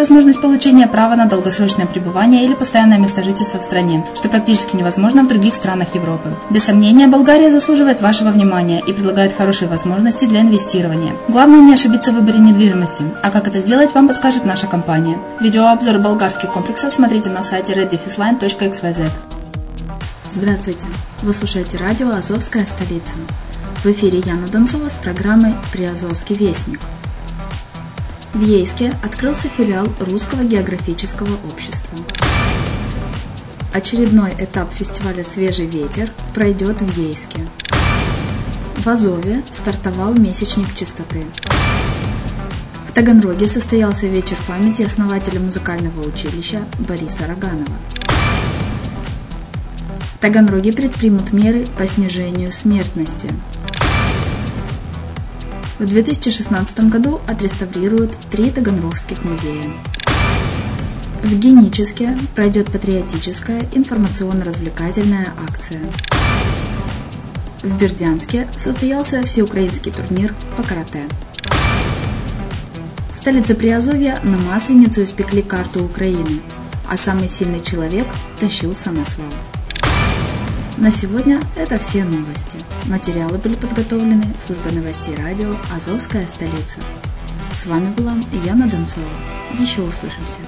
возможность получения права на долгосрочное пребывание или постоянное место жительства в стране, что практически невозможно в других странах Европы. Без сомнения, Болгария заслуживает вашего внимания и предлагает хорошие возможности для инвестирования. Главное не ошибиться в выборе недвижимости, а как это сделать, вам подскажет наша компания. Видеообзор болгарских комплексов смотрите на сайте reddefisline.xyz. Здравствуйте! Вы слушаете радио «Азовская столица». В эфире Яна Донцова с программой «Приазовский вестник». В Ейске открылся филиал Русского географического общества. Очередной этап фестиваля «Свежий ветер» пройдет в Ейске. В Азове стартовал месячник чистоты. В Таганроге состоялся вечер памяти основателя музыкального училища Бориса Роганова. В Таганроге предпримут меры по снижению смертности – в 2016 году отреставрируют три таганрогских музея. В Геническе пройдет патриотическая информационно-развлекательная акция. В Бердянске состоялся всеукраинский турнир по карате. В столице Приазовья на Масленицу испекли карту Украины, а самый сильный человек тащил самосвал. На сегодня это все новости. Материалы были подготовлены службой новостей радио «Азовская столица». С вами была Яна Донцова. Еще услышимся.